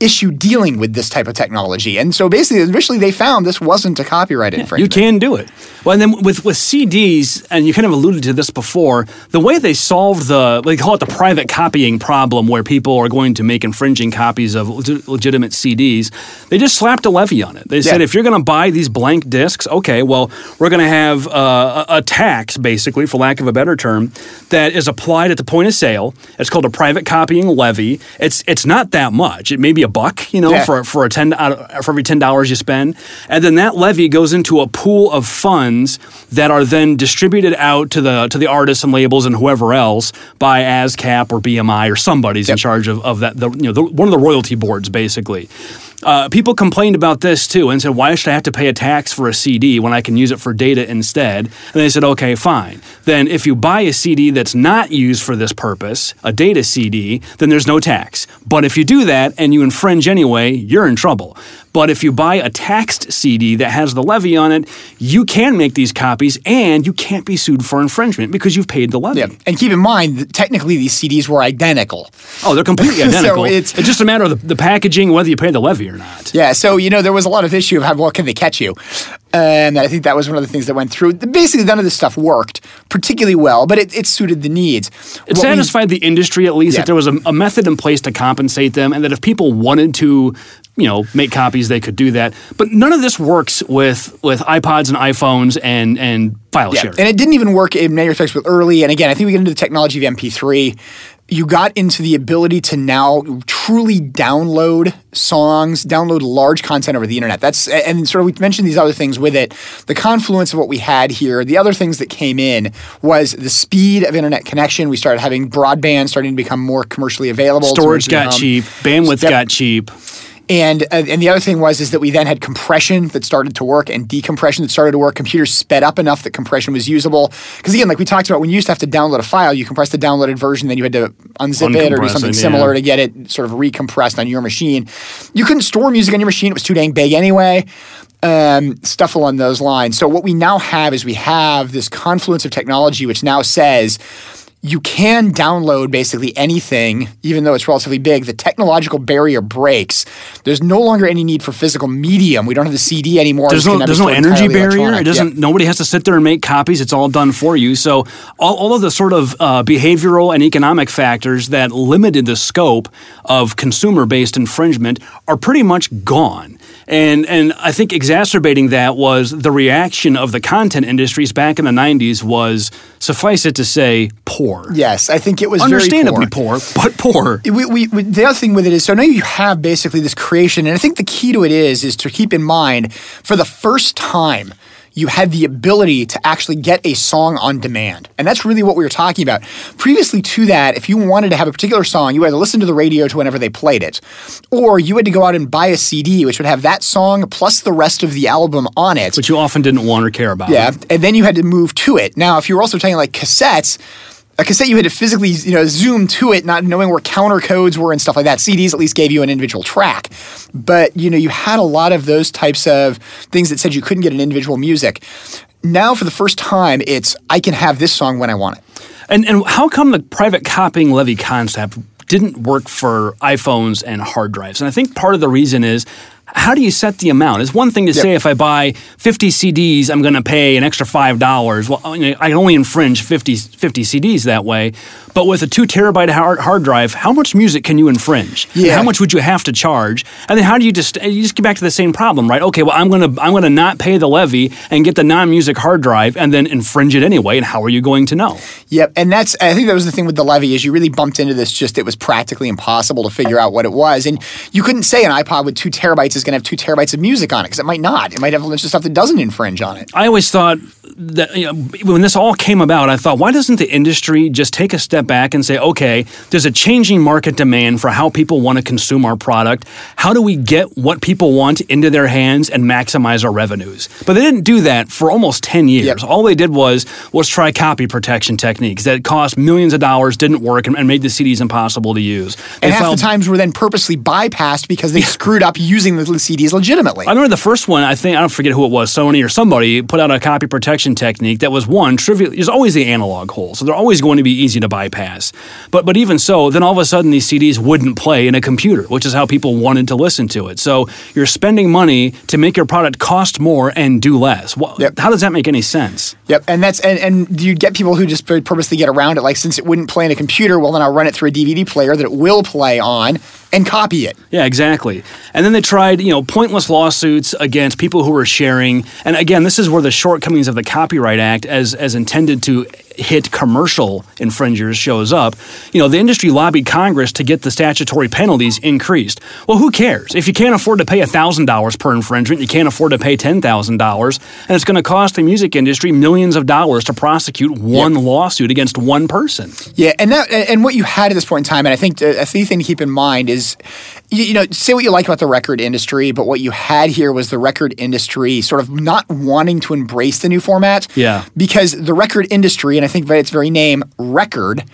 issue dealing with this type of technology. And so basically, initially they found this wasn't a copyright infringement. You can do it. Well, and then with, with CDs, and you kind of alluded to this before, the way they solved the, they call it the private copying problem, where people are going to make infringing copies of legitimate CDs, they just slapped a levy on it. They said, yeah. if you're going to buy these blank discs, okay, well, we're going to have uh, a, a tax, basically, for lack of a better term, that is applied at the point of sale. It's called a private copying levy. It's it's not that much. It may be a buck, you know, yeah. for for a ten uh, for every ten dollars you spend, and then that levy goes into a pool of funds that are then distributed out to the to the artists and labels and whoever else by ASCAP or BMI or somebody's yep. in charge of, of that. The, you know, the, one of the royalty boards, basically. Uh, people complained about this too and said, why should I have to pay a tax for a CD when I can use it for data instead? And they said, okay, fine. Then if you buy a CD that's not used for this purpose, a data CD, then there's no tax. But if you do that and you infringe anyway, you're in trouble. But if you buy a taxed CD that has the levy on it, you can make these copies and you can't be sued for infringement because you've paid the levy. Yeah. And keep in mind, technically these CDs were identical. Oh, they're completely identical. so it's, it's, just a matter of the, the, packaging, whether you pay the levy or not. Yeah. So, you know, there was a lot of issue of how well can they catch you. And I think that was one of the things that went through. Basically, none of this stuff worked particularly well, but it, it suited the needs. It what satisfied we, the industry at least yeah. that there was a, a method in place to compensate them, and that if people wanted to you know make copies they could do that but none of this works with with ipods and iphones and and file yeah. share and it didn't even work in many respects with early and again i think we get into the technology of mp3 you got into the ability to now truly download songs, download large content over the internet. That's and sort of we mentioned these other things with it. The confluence of what we had here, the other things that came in was the speed of internet connection. We started having broadband starting to become more commercially available. Storage got cheap, bandwidth yep. got cheap. And uh, and the other thing was is that we then had compression that started to work and decompression that started to work. Computers sped up enough that compression was usable. Because again, like we talked about, when you used to have to download a file, you compressed the downloaded version, then you had to unzip it or do something similar yeah. to get it sort of recompressed on your machine. You couldn't store music on your machine; it was too dang big anyway. Um, stuff along those lines. So what we now have is we have this confluence of technology, which now says you can download basically anything, even though it's relatively big. The technological barrier breaks. There's no longer any need for physical medium. We don't have the CD anymore. There's no, there's no energy barrier. It doesn't. Yep. Nobody has to sit there and make copies. It's all done for you. So all, all of the sort of uh, behavioral and economic factors that limited the scope of consumer-based infringement are pretty much gone. And and I think exacerbating that was the reaction of the content industries back in the 90s was suffice it to say poor. Yes, I think it was understandably poor. poor. but poor. We, we, we, the other thing with it is so now you have basically this creation and I think the key to it is is to keep in mind for the first time you had the ability to actually get a song on demand. And that's really what we were talking about. Previously to that, if you wanted to have a particular song, you had to listen to the radio to whenever they played it. Or you had to go out and buy a CD, which would have that song plus the rest of the album on it. Which you often didn't want or care about. Yeah. And then you had to move to it. Now, if you were also talking like cassettes, a cassette you had to physically you know zoom to it not knowing where counter codes were and stuff like that. Cds at least gave you an individual track. But you know you had a lot of those types of things that said you couldn't get an individual music. Now for the first time it's i can have this song when i want it. And and how come the private copying levy concept didn't work for iPhones and hard drives. And I think part of the reason is how do you set the amount? It's one thing to yep. say if I buy 50 CDs, I'm going to pay an extra $5. Well, I can only infringe 50, 50 CDs that way. But with a two terabyte hard, hard drive, how much music can you infringe? Yeah. How much would you have to charge? And then how do you just eh, you just get back to the same problem, right? Okay, well I'm gonna I'm gonna not pay the levy and get the non music hard drive and then infringe it anyway. And how are you going to know? Yep, and that's I think that was the thing with the levy is you really bumped into this. Just it was practically impossible to figure out what it was, and you couldn't say an iPod with two terabytes is going to have two terabytes of music on it because it might not. It might have a bunch of stuff that doesn't infringe on it. I always thought that you know, when this all came about, I thought, why doesn't the industry just take a step back and say, okay, there's a changing market demand for how people want to consume our product. How do we get what people want into their hands and maximize our revenues? But they didn't do that for almost 10 years. Yep. All they did was was try copy protection techniques that cost millions of dollars, didn't work, and, and made the CDs impossible to use. They and half the times were then purposely bypassed because they screwed up using the CDs legitimately. I remember the first one, I think, I don't forget who it was, Sony or somebody, put out a copy protection technique that was one trivial. There's always the analog hole, so they're always going to be easy to bypass. But but even so, then all of a sudden these CDs wouldn't play in a computer, which is how people wanted to listen to it. So you're spending money to make your product cost more and do less. Yep. How does that make any sense? Yep, and that's and, and you get people who just purposely get around it. Like since it wouldn't play in a computer, well then I'll run it through a DVD player that it will play on and copy it. Yeah, exactly. And then they tried, you know, pointless lawsuits against people who are sharing. And again, this is where the shortcomings of the Copyright Act, as as intended to hit commercial infringers, shows up. You know, the industry lobbied Congress to get the statutory penalties increased. Well, who cares if you can't afford to pay thousand dollars per infringement? You can't afford to pay ten thousand dollars, and it's going to cost the music industry millions of dollars to prosecute one yep. lawsuit against one person. Yeah, and that and what you had at this point in time, and I think uh, a key thing to keep in mind is you know say what you like about the record industry, but what you had here was the record industry sort of not wanting to embrace the new format. Yeah, because the record industry, and I think by its very name, record,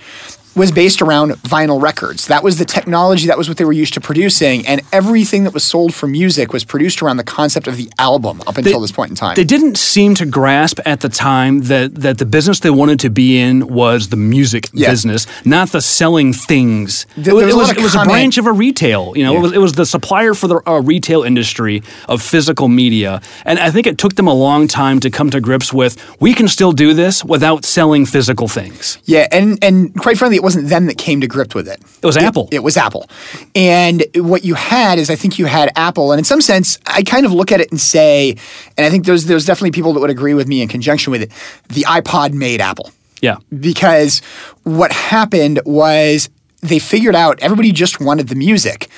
was based around vinyl records. That was the technology, that was what they were used to producing, and everything that was sold for music was produced around the concept of the album up until they, this point in time. They didn't seem to grasp at the time that, that the business they wanted to be in was the music yeah. business, not the selling things. It, it, was, it was a branch of a retail. You know, yeah. it, was, it was the supplier for the uh, retail industry of physical media, and I think it took them a long time to come to grips with we can still do this without selling physical things. Yeah, and and quite frankly, it wasn't them that came to grips with it. It was it, Apple. It was Apple. And what you had is I think you had Apple, and in some sense, I kind of look at it and say, and I think there's there's definitely people that would agree with me in conjunction with it. The iPod made Apple. Yeah. Because what happened was they figured out everybody just wanted the music.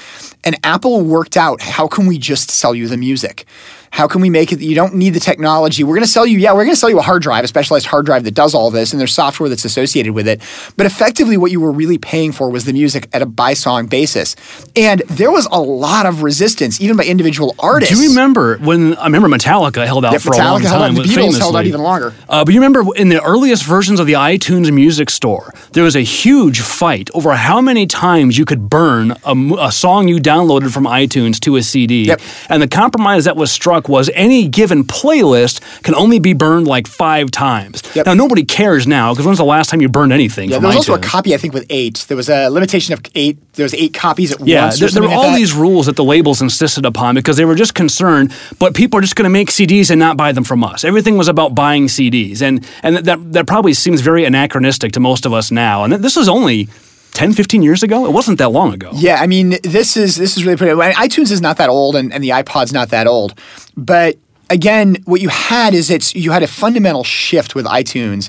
And Apple worked out how can we just sell you the music? How can we make it that you don't need the technology? We're going to sell you, yeah, we're going to sell you a hard drive, a specialized hard drive that does all this, and there's software that's associated with it. But effectively, what you were really paying for was the music at a by song basis. And there was a lot of resistance, even by individual artists. Do you remember when I remember Metallica held out yeah, for Metallica a long held time? Out, the Beatles famously. held out even longer. Uh, but you remember in the earliest versions of the iTunes Music Store, there was a huge fight over how many times you could burn a, a song you downloaded from iTunes to a CD. Yep. And the compromise that was struck was any given playlist can only be burned like five times. Yep. Now nobody cares now because when's the last time you burned anything? Yeah, there was also a copy I think with eight. There was a limitation of eight. There was eight copies at yeah, once. Yeah, there, there, were all like these rules that the labels insisted upon because they were just concerned. But people are just going to make CDs and not buy them from us. Everything was about buying CDs, and and that that probably seems very anachronistic to most of us now. And this is only 10 15 years ago it wasn't that long ago yeah i mean this is this is really pretty itunes is not that old and, and the ipod's not that old but again, what you had is it's you had a fundamental shift with iTunes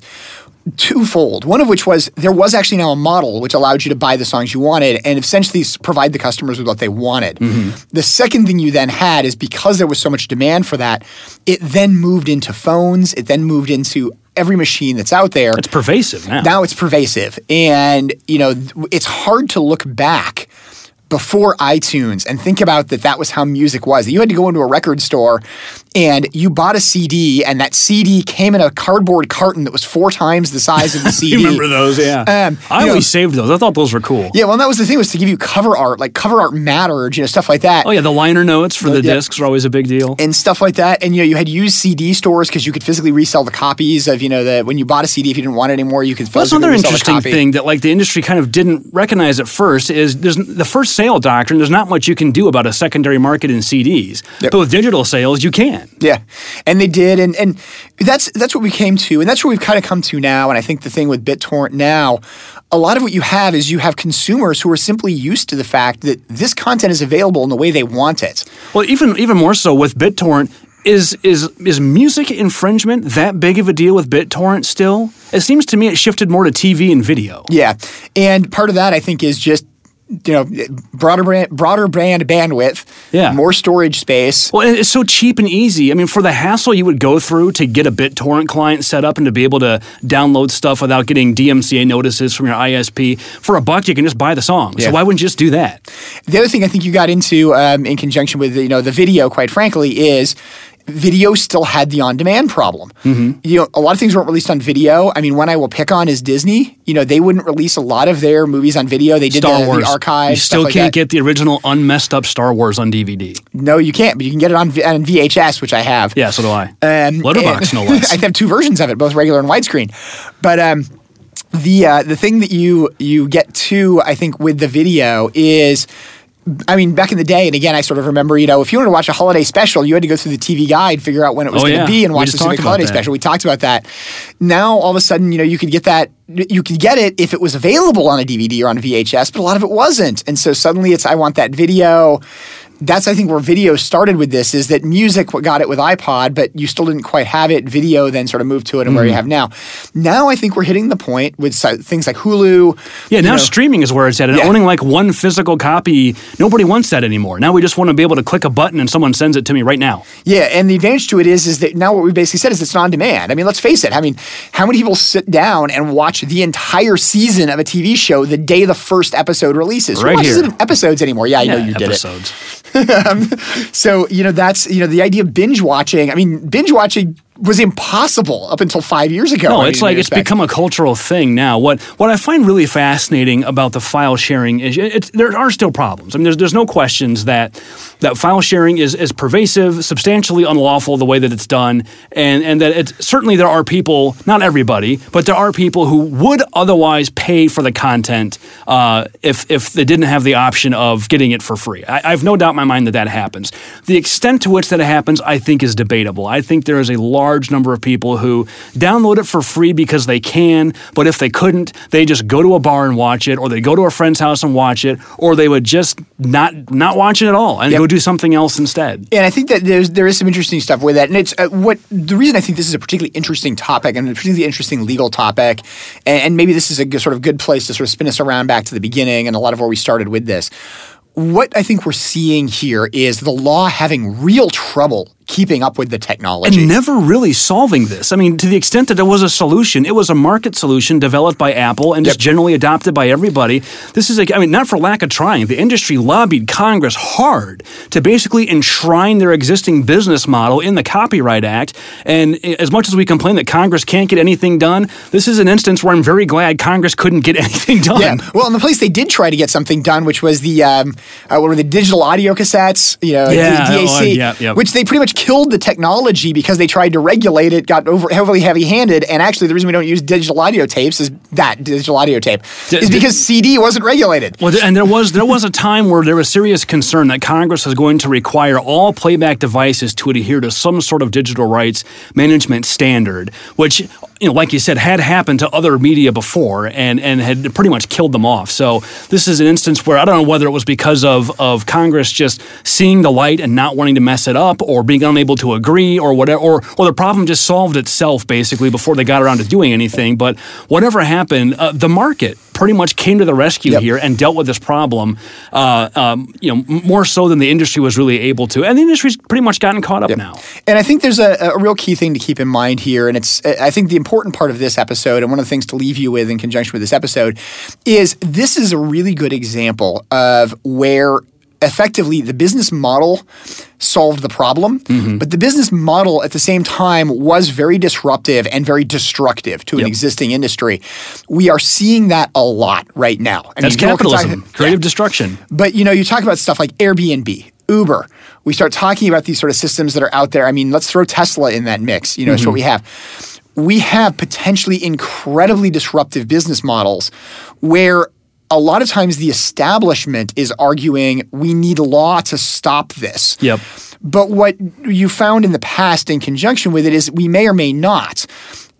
twofold. One of which was there was actually now a model which allowed you to buy the songs you wanted and essentially provide the customers with what they wanted. Mm-hmm. The second thing you then had is because there was so much demand for that, it then moved into phones, it then moved into every machine that's out there. It's pervasive now. Now it's pervasive. And, you know, it's hard to look back before iTunes and think about that that was how music was. You had to go into a record store and you bought a CD and that CD came in a cardboard carton that was four times the size of the CD. you remember those, yeah. Um, I always know, saved those. I thought those were cool. Yeah, well, that was the thing was to give you cover art, like cover art mattered, you know, stuff like that. Oh yeah, the liner notes for the yeah. discs were always a big deal. And stuff like that. And you know, you had used CD stores because you could physically resell the copies of, you know, the when you bought a CD if you didn't want it anymore, you could well, That's another interesting thing that like the industry kind of didn't recognize at first is there's the first sale doctrine, there's not much you can do about a secondary market in CDs. Yep. But with digital sales, you can. Yeah and they did, and and that's that's what we came to, and that's where we've kind of come to now. And I think the thing with BitTorrent now, a lot of what you have is you have consumers who are simply used to the fact that this content is available in the way they want it. Well, even even more so with BitTorrent. Is is is music infringement that big of a deal with BitTorrent still? It seems to me it shifted more to TV and video. Yeah, and part of that I think is just you know broader brand broader brand bandwidth yeah. more storage space. Well it's so cheap and easy. I mean for the hassle you would go through to get a bittorrent client set up and to be able to download stuff without getting dmca notices from your isp for a buck you can just buy the song. Yeah. so why wouldn't you just do that? The other thing i think you got into um, in conjunction with you know the video quite frankly is video still had the on-demand problem. Mm-hmm. You know, a lot of things weren't released on video. I mean, one I will pick on is Disney. You know, they wouldn't release a lot of their movies on video. They did Star the, Wars. the archive. You still like can't that. get the original unmessed up Star Wars on DVD. No, you can't. But you can get it on, V- on VHS, which I have. Yeah, so do I. Um, Letterbox, no less. I have two versions of it, both regular and widescreen. But um, the uh, the thing that you you get to, I think, with the video is. I mean, back in the day, and again, I sort of remember, you know, if you wanted to watch a holiday special, you had to go through the TV guide, figure out when it was Oh, going to yeah. be, and watch the specific holiday that. special. We talked about that. Now, all of a sudden, you know, you could get that, you could get it if it was available on a DVD or on a VHS, but a lot of it wasn't. And so suddenly it's, I want that video. That's, I think, where video started with this is that music what got it with iPod, but you still didn't quite have it. Video then sort of moved to it and where Mm-hmm. you have now. Now I think we're hitting the point with things like Hulu. Yeah, now know, streaming is where it's at. And Yeah. owning like one physical copy, nobody wants that anymore. Now we just want to be able to click a button and someone sends it to me right now. Yeah, and the advantage to it is is that now what we basically said is it's on demand. I mean, let's face it. I mean, how many people sit down and watch the entire season of a TV show the day the first episode releases? Who Right watches here. episodes anymore? Yeah, I know you did it. Episodes. Um, so you know that's you know the idea of binge watching. I mean, binge watching was impossible up until five years ago. No, it's like it's respect. become a cultural thing now. What what I find really fascinating about the file sharing is it's, there are still problems. I mean, there's there's no questions that that file sharing is is pervasive, substantially unlawful the way that it's done, and and that it's certainly there are people, not everybody, but there are people who would otherwise pay for the content uh, if if they didn't have the option of getting it for free. I, I have no doubt in my mind that that happens. The extent to which that happens, I think, is debatable. I think there is a large number of people who download it for free because they can, but if they couldn't, they just go to a bar and watch it, or they go to a friend's house and watch it, or they would just not not watch it at all and Yep. go do something else instead. And I think that there's there is some interesting stuff with that, and it's uh, what the reason I think this is a particularly interesting topic and a particularly interesting legal topic, and, and maybe this is a good, sort of good place to sort of spin us around back to the beginning and a lot of where we started with this. What I think we're seeing here is the law having real trouble keeping up with the technology. and never really solving this. I mean, to the extent that there was a solution, it was a market solution developed by Apple and just generally adopted by everybody. This is, a, I mean, not for lack of trying. The industry lobbied Congress hard to basically enshrine their existing business model in the Copyright Act. And as much as we complain that Congress can't get anything done, this is an instance where I'm very glad Congress couldn't get anything done. Yeah. Well, in the place they did try to get something done, which was the um, uh, what were the digital audio cassettes, you know, Yeah, oh, DAC, yeah, yeah. which they pretty much killed the technology because they tried to regulate it, got over heavily heavy-handed, and actually the reason we don't use digital audio tapes is that digital audio tape D- is d- because CD wasn't regulated. Well, and there was there was a time where there was serious concern that Congress was going to require all playback devices to adhere to some sort of digital rights management standard, which you know, like you said, had happened to other media before and and had pretty much killed them off. So this is an instance where I don't know whether it was because of of Congress just seeing the light and not wanting to mess it up, or being unable to agree, or whatever, or or the problem just solved itself basically before they got around to doing anything. But whatever happened, uh, the market pretty much came to the rescue Yep. here and dealt with this problem, uh, um, you know, more so than the industry was really able to. And the industry's pretty much gotten caught up now. And I think there's a, a real key thing to keep in mind here, and it's I think the important part of this episode, and one of the things to leave you with in conjunction with this episode, is this is a really good example of where effectively the business model solved the problem, Mm-hmm. but the business model at the same time was very disruptive and very destructive to an existing industry. We are seeing that a lot right now. I That's mean, can talk- capitalism, creative destruction. but you know, you talk about stuff like Airbnb, Uber. We start talking about these sort of systems that are out there. I mean, let's throw Tesla in that mix. You know, it's what we have. We have potentially incredibly disruptive business models where a lot of times the establishment is arguing we need law to stop this. Yep. But what you found in the past in conjunction with it is we may or may not.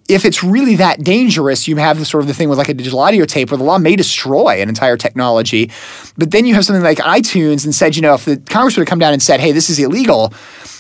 If it's really that dangerous, you have the sort of the thing with like a digital audio tape where the law may destroy an entire technology. But then you have something like iTunes and said, you know, if the Congress would have come down and said, hey, this is illegal,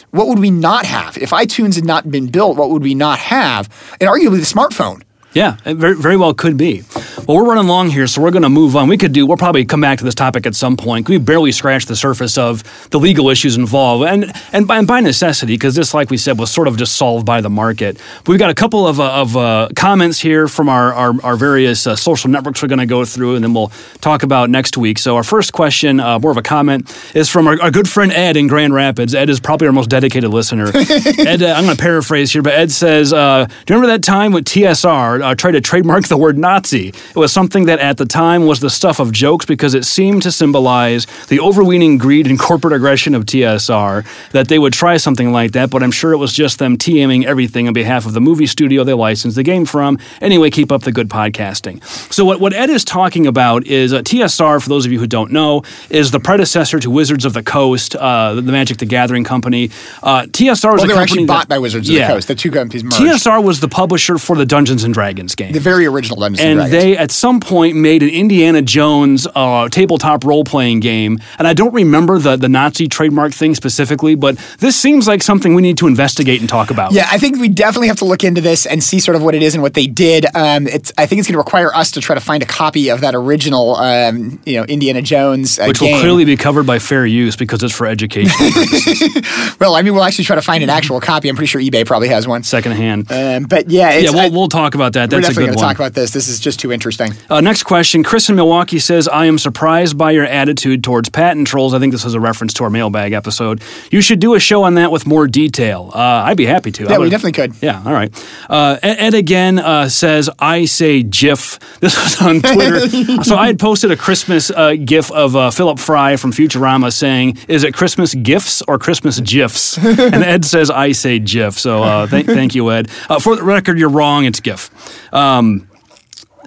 what would we not have? If iTunes had not been built, what would we not have? And arguably the smartphone. Yeah, it very, very well could be. Well, we're running long here, so we're going to move on. We could do. We'll probably come back to this topic at some point. We barely scratched the surface of the legal issues involved, and and by, and by necessity, because this, like we said, was sort of just solved by the market. We've got a couple of, uh, of uh, comments here from our our, our various uh, social networks we're going to go through, and then we'll talk about next week. So our first question, uh, more of a comment, is from our, our, good friend Ed in Grand Rapids. Ed is probably our most dedicated listener. Ed, uh, I'm going to paraphrase here, but Ed says, uh, "Do you remember that time when TSR tried to trademark the word Nazi? It was something that at the time was the stuff of jokes because it seemed to symbolize the overweening greed and corporate aggression of TSR. That they would try something like that, but I'm sure it was just them TMing everything on behalf of the movie studio they licensed the game from. Anyway, keep up the good podcasting. So what, what Ed is talking about is uh, TSR, for those of you who don't know, is the predecessor to Wizards of the Coast, uh, the Magic the Gathering company. Uh, TSR was well, they were actually bought by Wizards of yeah, the Coast. The two companies merged. TSR was the publisher for the Dungeons and Dragons game. The very original Dungeons and, and Dragons. They, at some point, made an Indiana Jones uh, tabletop role playing game. And I don't remember the, the Nazi trademark thing specifically, but this seems like something we need to investigate and talk about. Yeah, I think we definitely have to look into this and see sort of what it is and what they did. Um, it's I think it's going to require us to try to find a copy of that original, um, you know, Indiana Jones, uh, which game. will clearly be covered by fair use because it's for education well, I mean, we'll actually try to find an actual copy. I'm pretty sure eBay probably has one secondhand. Um, but yeah, yeah, we'll, I, we'll talk about that. That's we're definitely going to talk about this. This is just too interesting. Uh, next question. Chris in Milwaukee says, "I am surprised by your attitude towards patent trolls." I think this is a reference to our mailbag episode. You should do a show on that with more detail. Uh, I'd be happy to. Yeah, we definitely could. Yeah, all right. Uh, Ed again uh, says, "I say GIF." This was on Twitter. so I had posted a Christmas uh, GIF of uh, Philip Fry from Futurama saying, "Is it Christmas gifts or Christmas gifs?" and Ed says, "I say GIF." So uh, th- thank you, Ed. for the record, you're wrong. It's GIF. Um,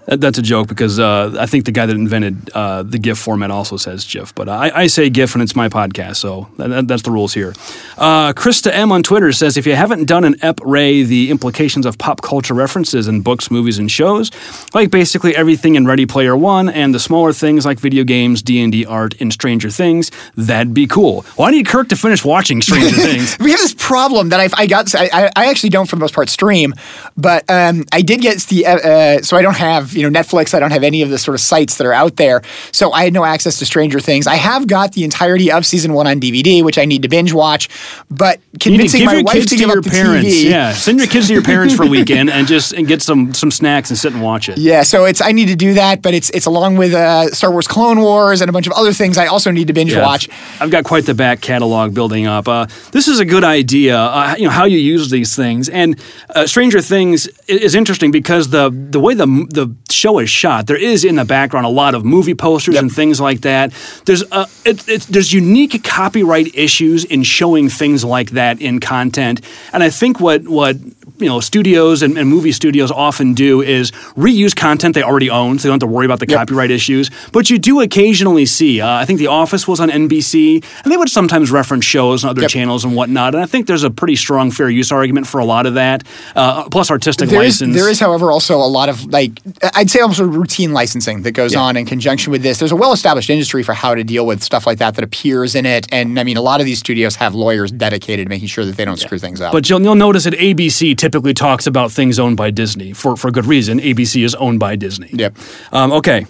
that's a joke because uh, I think the guy that invented uh, the GIF format also says GIF, but I, I, say GIF and it's my podcast, so that, that's the rules here. Uh, Krista M on Twitter says if you haven't done an EP Ray, the implications of pop culture references in books, movies, and shows, like basically everything in Ready Player One and the smaller things like video games, D and D art, and Stranger Things, that'd be cool. Well, I need Kirk to finish watching Stranger Things. we have this problem that I've, I got. I, I actually don't for the most part stream, but um, I did get the uh, uh, so I don't have you know Netflix. I don't have any of the sort of sites that are out there, so I had no access to Stranger Things. I have got the entirety of season one on DVD, which I need to binge watch. But convincing my wife to give your up the parents, TV, yeah, send your kids to your parents for a weekend and just and get some some snacks and sit and watch it. Yeah, so it's I need to do that, but it's it's along with uh, Star Wars Clone Wars and a bunch of other things I also need to binge yeah, watch. I've got quite the back catalog building up. Uh, this is a good idea. Uh, you know how you use these things, and uh, Stranger Things is interesting because the the way the the show is shot, there is in the background a lot of movie posters yep. and things like that. There's uh, it, it, there's unique copyright issues in showing things like that in content, and I think what what you know studios and, and, movie studios often do is reuse content they already own, so they don't have to worry about the yep. copyright issues. But you do occasionally see. Uh, I think The Office was on NBC, and they would sometimes reference shows on other yep. channels and whatnot. And I think there's a pretty strong fair use argument for a lot of that. Uh, plus artistic there license. Is, there is, however, also a lot of like I'd say almost a routine licensing that goes yeah. on in conjunction with this. There's a well-established industry for how to deal with stuff like that that appears in it, and I mean a lot of these studios have lawyers dedicated to making sure that they don't yeah. screw things up. But you'll, you'll notice at ABC typically talks about things owned by Disney for for good reason. ABC is owned by Disney. Yep. Um, okay.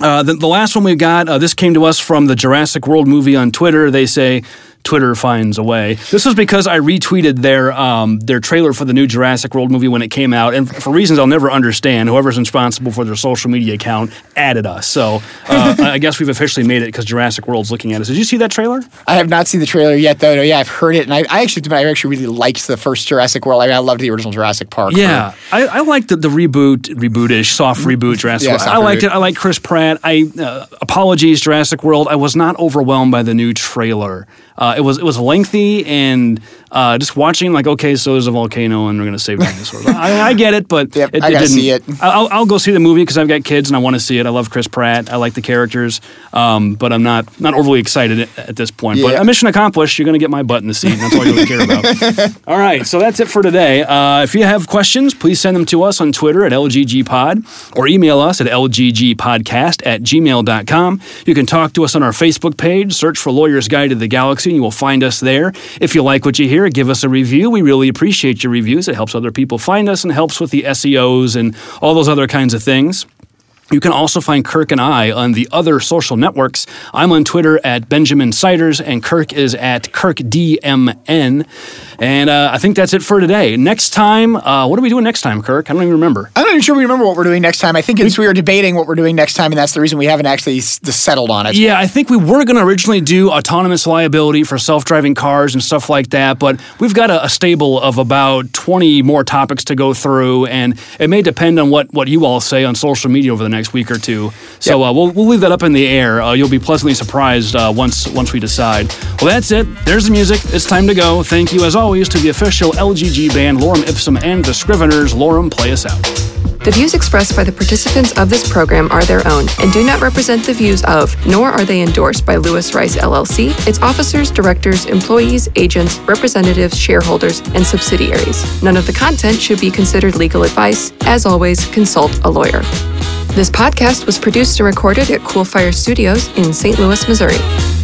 Uh, the, the, last one we got, uh, this came to us from the Jurassic World movie on Twitter. They say, Twitter finds a way. This was because I retweeted their um, their trailer for the new Jurassic World movie when it came out, and for reasons I'll never understand, whoever's responsible for their social media account added us. So uh, I guess we've officially made it because Jurassic World's looking at us. Did you see that trailer? I have not seen the trailer yet, though. No, yeah, I've heard it, and I, I actually I actually really liked the first Jurassic World. I mean, I loved the original Jurassic Park. Yeah, I, I liked the, the reboot, rebootish, soft reboot Jurassic yeah, World. I liked reboot. it. I like Chris Pratt. I uh, apologies, Jurassic World. I was not overwhelmed by the new trailer. Uh, it was it was lengthy and uh, just watching like okay, so there's a volcano and we're gonna save dinosaurs. I, I, get it, but yep, it, I it didn't. See it. I'll, I'll go see the movie because I've got kids and I want to see it. I love Chris Pratt. I like the characters, um, but I'm not not overly excited at, at this point. Yeah. But a mission accomplished. You're gonna get my butt in the seat. that's all you really care about. all right, so that's it for today. Uh, if you have questions, please send them to us on Twitter at LGGPod or email us at lggpodcast at gmail.com. You can talk to us on our Facebook page. Search for Lawyer's Guide to the Galaxy and you will find us there. If you like what you hear, give us a review. We really appreciate your reviews. It helps other people find us and helps with the SEOs and all those other kinds of things. You can also find Kirk and I on the other social networks. I'm on Twitter at Benjamin Siders, and Kirk is at KirkDMN. And uh, I think that's it for today. Next time, uh, what are we doing next time, Kirk? I don't even remember. I'm not even sure we remember what we're doing next time. I think it's we were debating what we're doing next time, and that's the reason we haven't actually s- settled on it. Yeah, I think we were going to originally do autonomous liability for self driving cars and stuff like that, but we've got a, a stable of about 20 more topics to go through, and it may depend on what, what you all say on social media over the next week or two. So Yep. uh, we'll, we'll leave that up in the air. Uh, you'll be pleasantly surprised uh, once once we decide. Well, that's it. There's the music. It's time to go. Thank you, as always, to the official LGG band Lorem Ipsum and the Scriveners. Lorem, play us out. The views expressed by the participants of this program are their own and do not represent the views of, nor are they endorsed by Lewis Rice LLC, its officers, directors, employees, agents, representatives, shareholders, and subsidiaries. None of the content should be considered legal advice. As always, consult a lawyer. This podcast was produced and recorded at Coolfire Studios in St. Louis, Missouri.